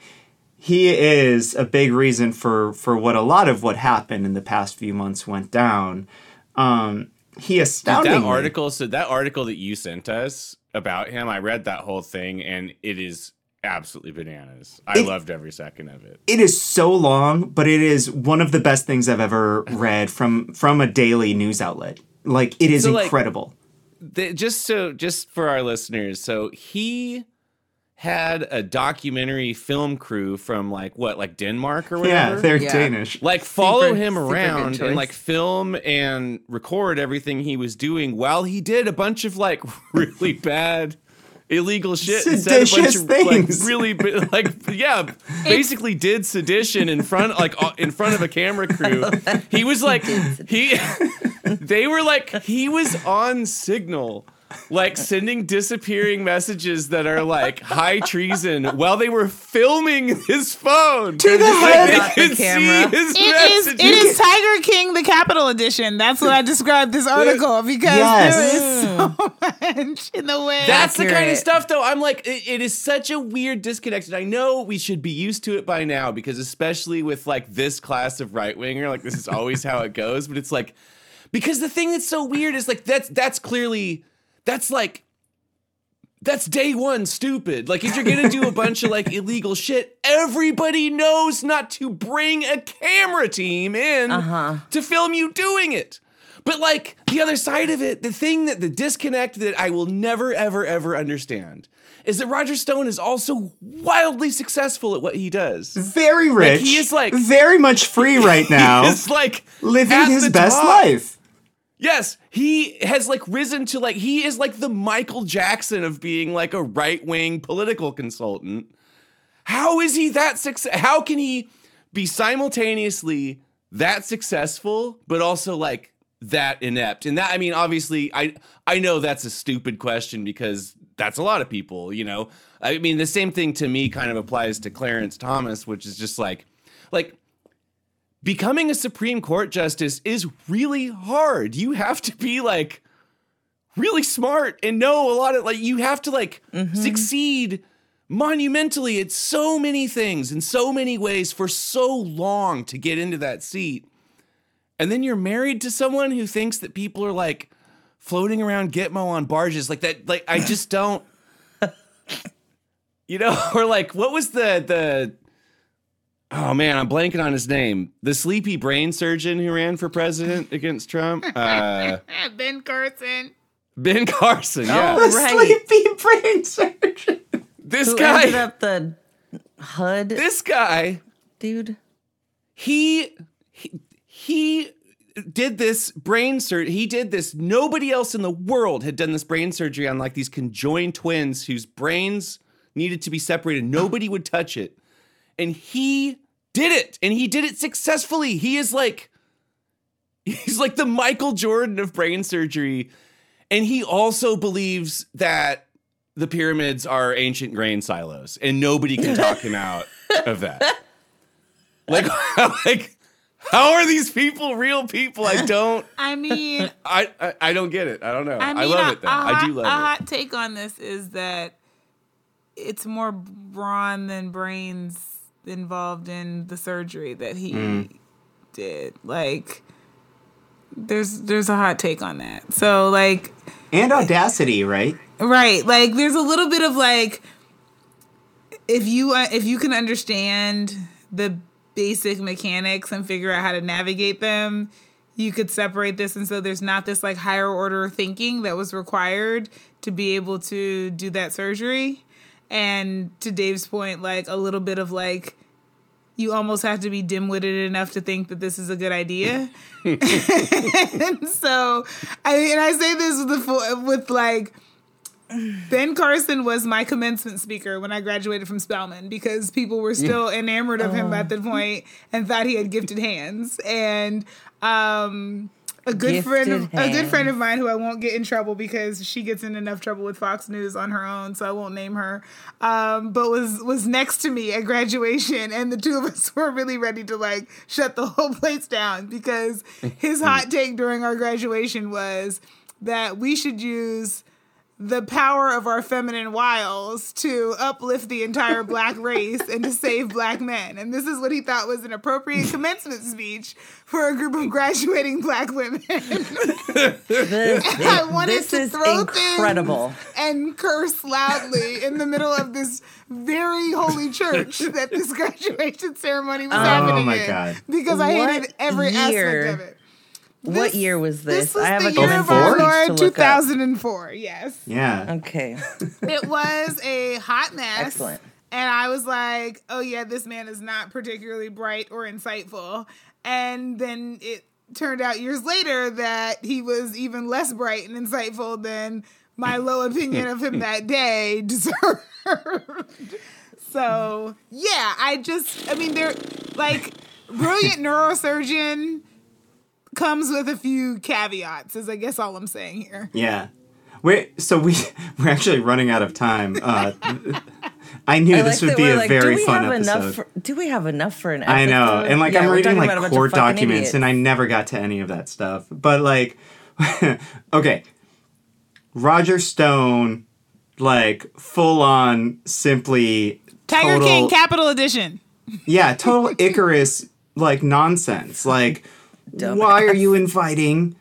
he is a big reason for for what a lot of what happened in the past few months went down. Um, he Dude, astoundingly that article, so that article that you sent us about him, I read that whole thing, and it is absolutely bananas. I It- loved every second of it. it is so long, but it is one of the best things I've ever read from from a daily news outlet. Like it is So, like, incredible. the, just so just for our listeners so he had a documentary film crew from like what like denmark or yeah, they're Yeah. Danish. like follow Super- him around and like film and record everything he was doing while he did a bunch of like really bad illegal shit and said a bunch Seditious of, things. like really like yeah basically did sedition in front like in front of a camera crew he was like he they were like he was on signal like sending disappearing messages that are like high treason while they were filming his phone To the head. they Not the camera. see his It is. messages. It is Tiger King, the Capital Edition. That's what I described this article because Yes. there is so much in the way. That's the kind of stuff, though. I'm like, it, it is such a weird disconnect. And I know we should be used to it by now because, especially with like this class of right winger, like this is always how it goes. But it's like, because the thing that's so weird is like, that's, that's clearly, that's like, that's day one stupid. Like, if you're gonna do a bunch of like illegal shit, everybody knows not to bring a camera team in uh-huh. to film you doing it. But like the other side of it, the thing that the disconnect that I will never, ever, ever understand is that Roger Stone is also wildly successful at what he does. Very rich. he is, like- very much free right now, It's like living his best top. life. Yes, he has like risen to like he is like the Michael Jackson of being like a right wing political consultant. How is he that success? How can he be simultaneously that successful, but also like that inept? And that I mean, obviously, I I know that's a stupid question because that's a lot of people. You know, I mean, the same thing to me kind of applies to Clarence Thomas, which is just like like becoming a Supreme Court justice is really hard. You have to be like really smart and know a lot of like you have to like mm-hmm. succeed monumentally at so many things in so many ways for so long to get into that seat. And then you're married to someone who thinks that people are like floating around Gitmo on barges like that like I just don't you know or like what was the the Oh man, I'm blanking on his name. The sleepy brain surgeon who ran for president against Trump. Uh, Ben Carson. ben Carson. Yeah, Oh, right. Sleepy brain surgeon. this Who ended guy. up the HUD This guy. dude? He he, he did this brain surgery. He did this. Nobody else in the world had done this brain surgery on like these conjoined twins whose brains needed to be separated. Nobody would touch it, and he did it, and he did it successfully. He is like he's like the Michael Jordan of brain surgery, and he also believes that the pyramids are ancient grain silos, and nobody can talk him out of that. Like, like, how are these people real people? I don't, I mean, I, I, I don't get it. I don't know. I, I love a- it though. a I hot- do love a it. A hot take on this is that it's more brawn than brains involved in the surgery that he Mm. did. Like, there's there's a hot take on that. So like, And audacity, right? right? Like, there's a little bit of like, if you uh, if you can understand the basic mechanics and figure out how to navigate them you could separate this and so there's not this like higher order thinking that was required to be able to do that surgery and to dave's point like a little bit of like you almost have to be dim-witted enough to think that this is a good idea. And so i and i say this with the full, with like Ben Carson was my commencement speaker when I graduated from Spelman because people were still enamored of him at the point and thought he had gifted hands. And um, a good friend, of, a good friend of mine who I won't get in trouble because she gets in enough trouble with Fox News on her own, so I won't name her. Um, but was was next to me at graduation, and the two of us were really ready to like shut the whole place down because his hot take during our graduation was that we should use the power of our feminine wiles to uplift the entire black race and to save black men. And this is what he thought was an appropriate commencement speech for a group of graduating black women. This, I wanted this to is throw incredible. things and curse loudly in the middle of this very holy church that this graduation ceremony was oh happening my in. God. Because I What hated every year? aspect of it. What year was This this? was I have the a year of our commencement Lord speech to look up. 2004. Yes. Yeah. Okay, It was a hot mess. Excellent. And I was like, oh, yeah, this man is not particularly bright or insightful. And then it turned out years later that he was even less bright and insightful than my low opinion of him that day deserved. so, yeah, I just, I mean, they're like, brilliant neurosurgeon comes with a few caveats, is I guess all I'm saying here. Yeah. Wait, so we we're actually running out of time. Uh, I knew I this like would be a like, very do we fun have episode. enough for, do we have enough for an episode? I know, and like Yeah, I'm reading talking about a like court documents, idiots. and I never got to any of that stuff. But like, okay, Roger Stone, like full on, simply Tiger total- King Capital Edition. yeah, total Icarus like nonsense. Like, why are you inviting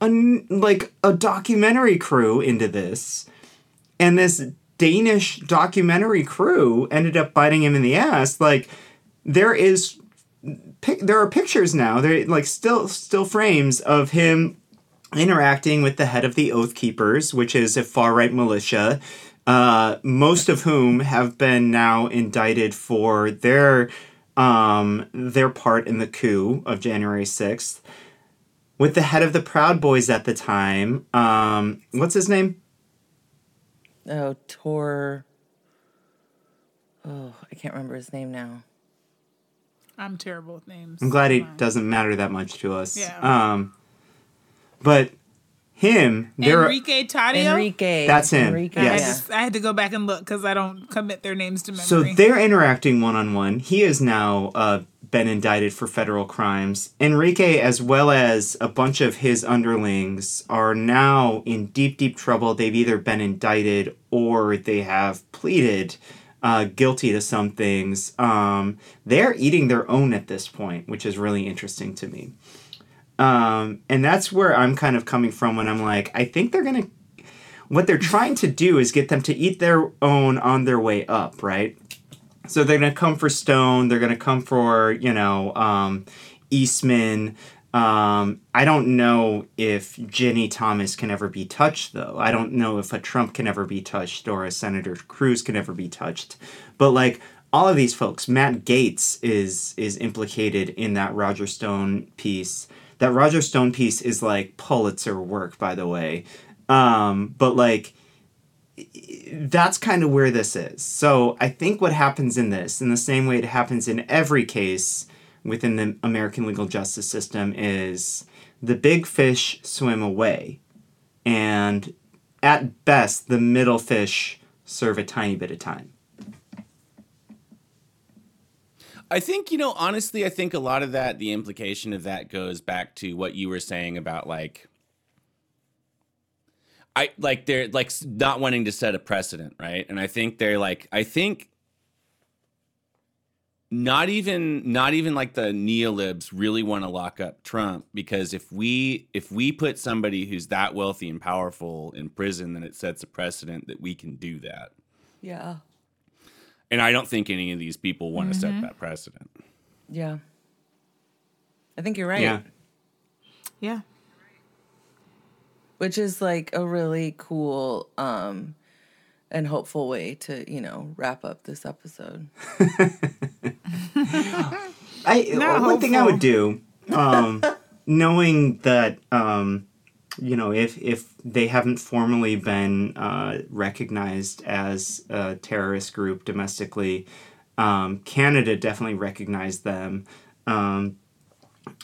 a like a documentary crew into this? And this Danish documentary crew ended up biting him in the ass. Like, there is there are pictures now. There like still still frames of him interacting with the head of the Oath Keepers, which is a far right militia, uh, most of whom have been now indicted for their um, their part in the coup of January sixth. With the head of the Proud Boys at the time, um, what's his name? Oh, Tor. Oh, I can't remember his name now. I'm terrible with names. I'm glad it doesn't matter that much to us. Yeah. Um, but him, there. Enrique Tarrio. Enrique. That's him, Enrique. I, yes. Yeah. just, I had to go back and look because I don't commit their names to memory. So they're interacting one on one. He has now uh, been indicted for federal crimes. Enrique, as well as a bunch of his underlings, are now in deep, deep trouble. They've either been indicted or they have pleaded uh, guilty to some things. Um, they're eating their own at this point, which is really interesting to me. Um, and that's where I'm kind of coming from when I'm like, I think they're going to what they're trying to do is get them to eat their own on their way up, right? So they're gonna come for Stone. They're gonna come for you know um, Eastman. Um, I don't know if Ginni Thomas can ever be touched, though. I don't know if a Trump can ever be touched or a Senator Cruz can ever be touched. But like all of these folks, Matt Gaetz is is implicated in that Roger Stone piece. That Roger Stone piece is like Pulitzer work, by the way. Um, but like that's kind of where this is. So I think what happens in this, in the same way it happens in every case within the American legal justice system, is the big fish swim away. And at best, the middle fish serve a tiny bit of time. I think, you know, honestly, I think a lot of that, the implication of that goes back to what you were saying about like, I like they're like not wanting to set a precedent, right? And I think they're like, I think not even not even like the neolibs really want to lock up Trump because if we if we put somebody who's that wealthy and powerful in prison, then it sets a precedent that we can do that. Yeah. And I don't think any of these people want to Mm-hmm. set that precedent. Yeah. I think you're right. Yeah. yeah. Which is like a really cool um and hopeful way to, you know, wrap up this episode. I Not one thing I would do, um, knowing that um, you know if if they haven't formally been uh, recognized as a terrorist group domestically, um, Canada definitely recognized them. Um,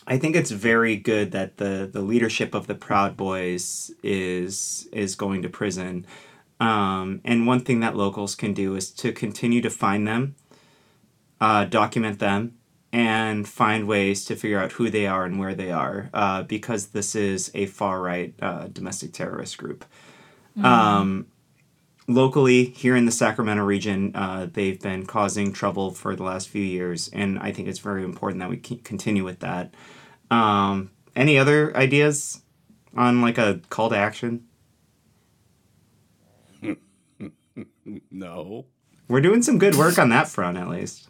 I think it's very good that the the leadership of the Proud Boys is is going to prison. Um, and one thing that locals can do is to continue to find them, uh, document them, and find ways to figure out who they are and where they are, uh, because this is a far right uh, domestic terrorist group. Um, locally, here in the Sacramento region, uh, they've been causing trouble for the last few years, and I think it's very important that we continue with that. Um, any other ideas on like a call to action? No. We're doing some good work on that front, at least.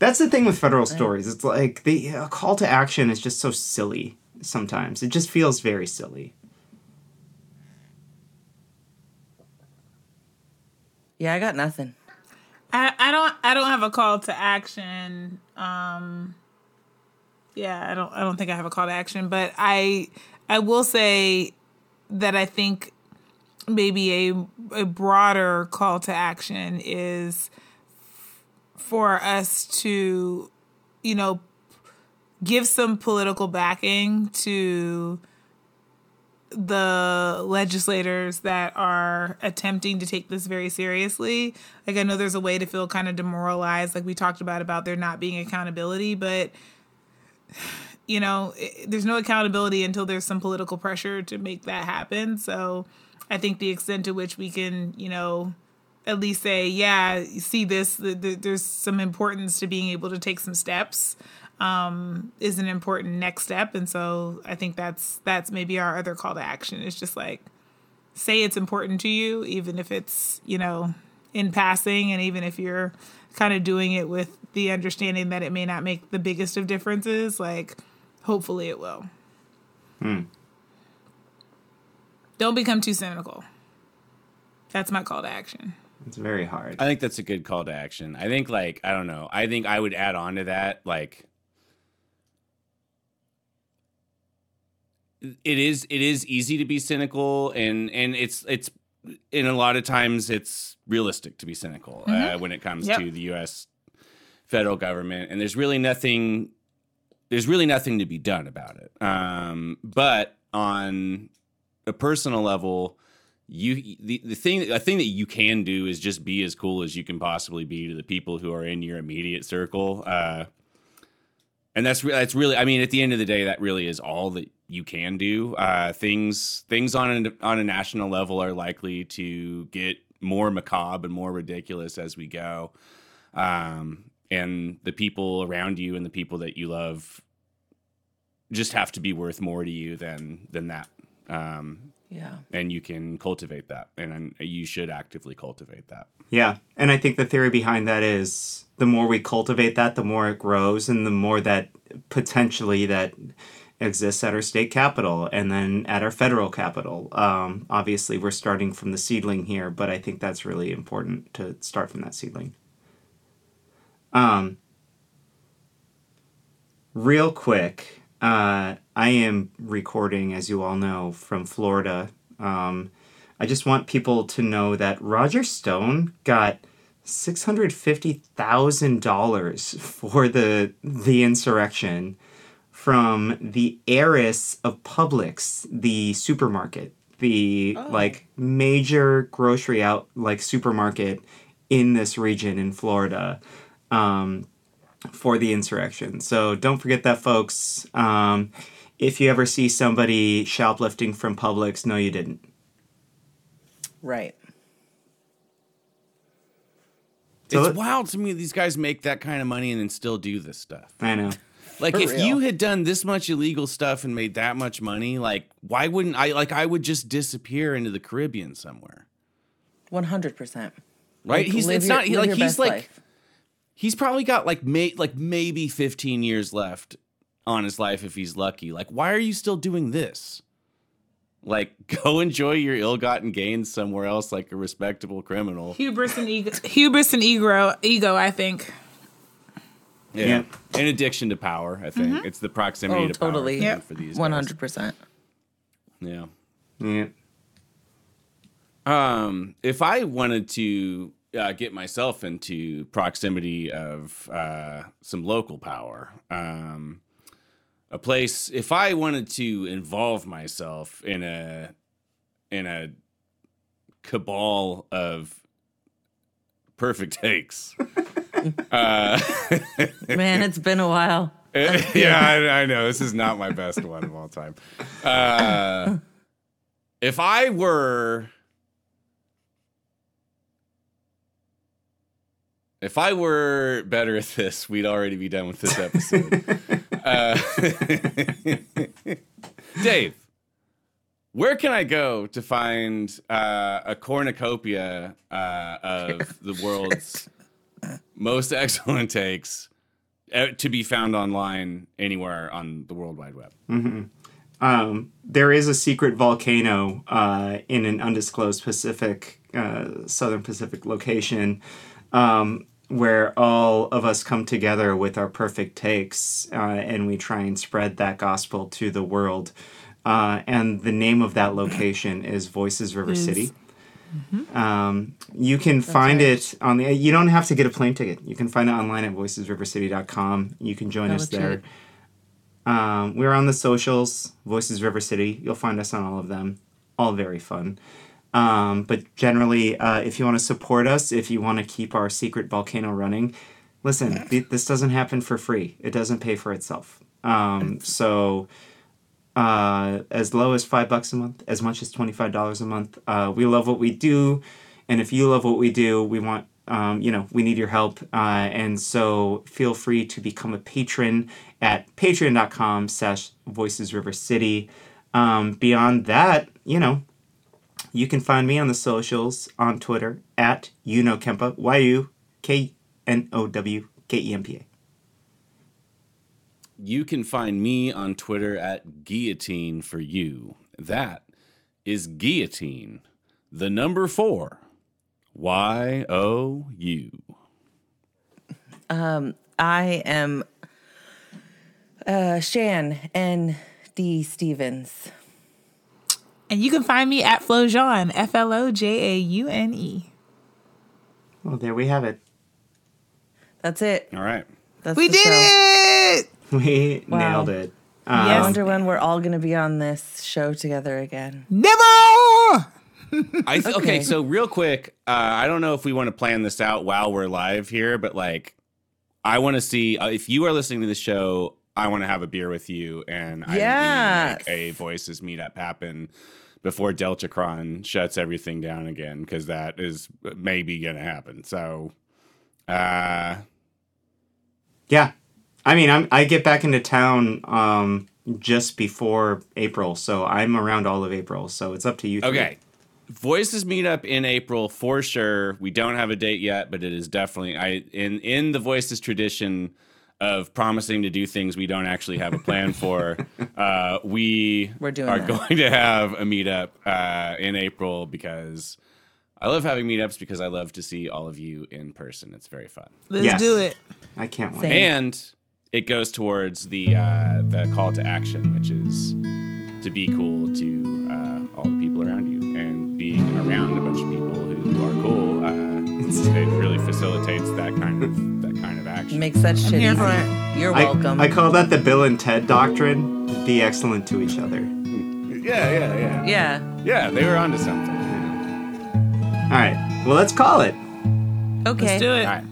That's the thing with federal stories. It's like the a call to action is just so silly sometimes. It just feels very silly. Yeah, I got nothing. I, I don't I don't have a call to action. Um yeah, I don't I don't think I have a call to action, but I I will say that I think maybe a a broader call to action is for us to you know give some political backing to the legislators that are attempting to take this very seriously. Like I know there's a way to feel kind of demoralized, like we talked about about there not being accountability, but you know, there's no accountability until there's some political pressure to make that happen. So I think the extent to which we can, you know, at least say, yeah, you see this, th- th- there's some importance to being able to take some steps um, is an important next step. And so I think that's that's maybe our other call to action. It's just like say it's important to you, even if it's you know in passing, and even if you're kind of doing it with the understanding that it may not make the biggest of differences. Like hopefully it will. Don't become too cynical. That's my call to action. It's very hard. I think that's a good call to action. I think like I don't know. I think I would add on to that like it is it is easy to be cynical and and it's it's in a lot of times it's realistic to be cynical uh, when it comes Yep. to the US federal government and there's really nothing there's really nothing to be done about it. Um, but on a personal level, you the, the thing the thing that you can do is just be as cool as you can possibly be to the people who are in your immediate circle. Uh, and that's that's really I mean at the end of the day that really is all that you can do. Uh, things things on a, on a national level are likely to get more macabre and more ridiculous as we go. Um, and the people around you and the people that you love just have to be worth more to you than than that. Um, Yeah. and you can cultivate that and you should actively cultivate that Yeah. And I think the theory behind that is the more we cultivate that, the more it grows and the more that potentially that exists at our state capital and then at our federal capital. Um, obviously, we're starting from the seedling here, but I think that's really important to start from that seedling. Um, real quick, uh, I am recording, as you all know, from Florida. Um, I just want people to know that Roger Stone got six hundred fifty thousand dollars for the the insurrection from the heiress of Publix, the supermarket, the like major grocery out like supermarket in this region in Florida. Um, for the insurrection. So don't forget that, folks. Um, if you ever see somebody shoplifting from Publix, no, you didn't. Right. So it's it- wild to me these guys make that kind of money and then still do this stuff I know. like For if real. you had done this much illegal stuff and made that much money like why wouldn't i like i would just disappear into the caribbean somewhere 100%. right Like, he's it's your- not he, like he's like life. He's probably got like may like maybe 15 years left on his life if he's lucky like why are you still doing this like go enjoy your ill-gotten gains somewhere else like a respectable criminal Hubris and ego, hubris and ego, ego. I think. yeah, Yeah. an addiction to power i think it's the proximity Oh, to totally. power Yep. thing for these hundred percent. yeah Yeah. Um, if I wanted to uh, get myself into proximity of uh, some local power, um, a place. If I wanted to involve myself in a in a cabal of perfect takes, uh, Man, it's been a while. yeah, I, I know this is not my best one of all time. Uh, if I were, if I were better at this, we'd already be done with this episode. uh, Dave, where can I go to find uh, a cornucopia uh, of the world's most excellent takes? uh, to be found online anywhere on the World Wide Web. Um, there is a secret volcano uh, in an undisclosed Pacific, uh, Southern Pacific location um, where all of us come together with our perfect takes uh, and we try and spread that gospel to the world. Uh, and the name of that location is Voices River Is- City. Um, you can find right. it on the. You don't have to get a plane ticket. You can find it online at voicesrivercity.com. You can join Oh, us there. Um, we're on the socials, Voices River City. You'll find us on all of them. All very fun. Um, but generally, uh, if you want to support us, if you want to keep our secret volcano running, listen, th- this doesn't happen for free. It doesn't pay for itself. Um, so, uh, as low as five bucks a month, as much as twenty-five dollars a month. Uh, we love what we do, and if you love what we do, we want um, you know we need your help. Uh, and so feel free to become a patron at patreon.com slash voices river city. Um, beyond that, you know, you can find me on the socials on Twitter at you know Kempa Y U K N O W K E M P A. You can find me on Twitter at guillotine for you. That is guillotine, the number four, Y O U. I am uh, Shan and D Stevens. And you can find me at Flojaune, F L O J A U N E. Well, there we have it. That's it. All right. That's We did show. it! We Wow. nailed it. I Yes. wonder when we're all going to be on this show together again. Never! I th- okay. Okay. so real quick, uh, I don't know if we want to plan this out while we're live here, but like, I want to see uh, if you are listening to the show. I want to have a beer with you, and I Yes. make a voices meetup happen before Deltacron shuts everything down again, because that is maybe going to happen. So, uh, Yeah. I mean, I'm, I get back into town um, just before April, so I'm around all of April. So it's up to you. three. Okay. Voices meet up in April for sure. We don't have a date yet, but it is definitely I in in the Voices tradition of promising to do things we don't actually have a plan for. uh, we We're doing are that. going to have a meetup uh, in April because I love having meetups because I love to see all of you in person. It's very fun, Let's Yes. do it. I can't wait. Same. and it goes towards the uh, the call to action, which is to be cool to uh, all the people around you and being around a bunch of people who are cool. Uh, it really facilitates that kind of that kind of action. Makes that shit easy. for it. You're I, welcome. I call that the Bill and Ted doctrine. Be excellent to each other. Yeah, yeah, yeah, yeah. yeah. They were onto something. All right. Well, let's call it. Okay. Let's do it. All right.